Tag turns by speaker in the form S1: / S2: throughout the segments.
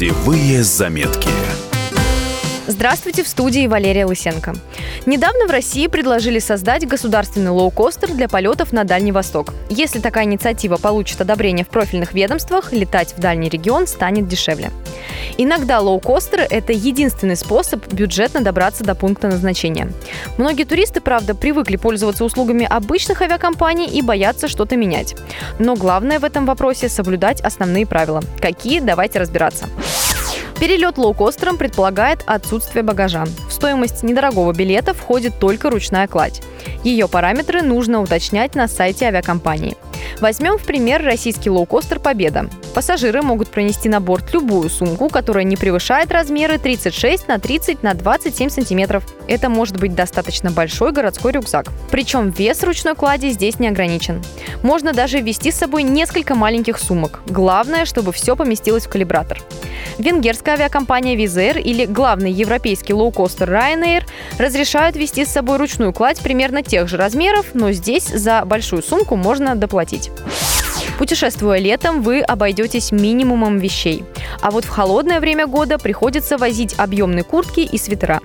S1: Путевые заметки.
S2: Здравствуйте, в студии Валерия Лысенко. Недавно в России предложили создать государственный лоукостер для полетов на Дальний Восток. Если такая инициатива получит одобрение в профильных ведомствах, летать в дальний регион станет дешевле. Иногда лоукостеры – это единственный способ бюджетно добраться до пункта назначения. Многие туристы, правда, привыкли пользоваться услугами обычных авиакомпаний и боятся что-то менять. Но главное в этом вопросе – соблюдать основные правила. Какие? Давайте разбираться. Перелет лоукостером предполагает отсутствие багажа. В стоимость недорогого билета входит только ручная кладь. Ее параметры нужно уточнять на сайте авиакомпании. Возьмем в пример российский лоукостер «Победа». Пассажиры могут пронести на борт любую сумку, которая не превышает размеры 36 на 30 на 27 сантиметров. Это может быть достаточно большой городской рюкзак. Причем вес ручной клади здесь не ограничен. Можно даже ввести с собой несколько маленьких сумок. Главное, чтобы все поместилось в калибратор. Венгерская авиакомпания Air или главный европейский лоукостер Ryanair разрешают вести с собой ручную кладь примерно тех же размеров, но здесь за большую сумку можно доплатить. Путешествуя летом, вы обойдетесь минимумом вещей. А вот в холодное время года приходится возить объемные куртки и свитера.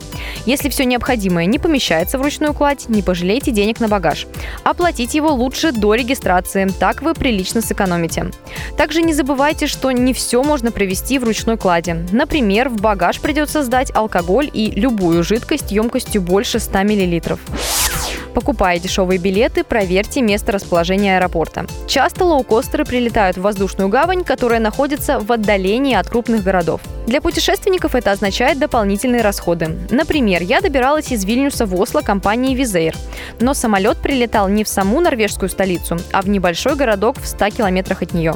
S2: Если все необходимое не помещается в ручную кладь, не пожалейте денег на багаж. Оплатить его лучше до регистрации, так вы прилично сэкономите. Также не забывайте, что не все можно провести в ручной кладе. Например, в багаж придется сдать алкоголь и любую жидкость емкостью больше 100 мл. Покупая дешевые билеты, проверьте место расположения аэропорта. Часто лоукостеры прилетают в воздушную гавань, которая находится в отдалении от крупных городов. Для путешественников это означает дополнительные расходы. Например, я добиралась из Вильнюса в Осло компании Визейр, но самолет прилетал не в саму норвежскую столицу, а в небольшой городок в 100 километрах от нее.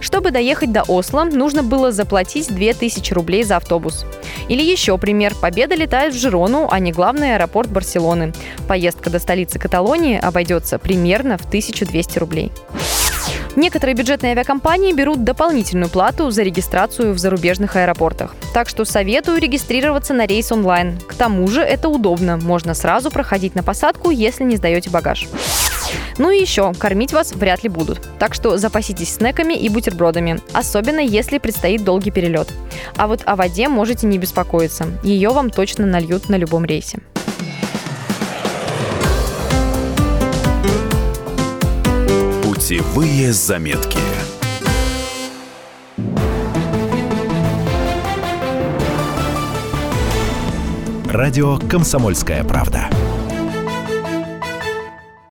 S2: Чтобы доехать до Осло, нужно было заплатить 2000 рублей за автобус. Или еще пример. Победа летает в Жирону, а не главный аэропорт Барселоны. Поездка до столицы Каталонии обойдется примерно в 1200 рублей. Некоторые бюджетные авиакомпании берут дополнительную плату за регистрацию в зарубежных аэропортах. Так что советую регистрироваться на рейс онлайн. К тому же это удобно. Можно сразу проходить на посадку, если не сдаете багаж. Ну и еще, кормить вас вряд ли будут. Так что запаситесь снеками и бутербродами, особенно если предстоит долгий перелет. А вот о воде можете не беспокоиться. Ее вам точно нальют на любом рейсе.
S1: Путевые заметки. Радио «Комсомольская правда».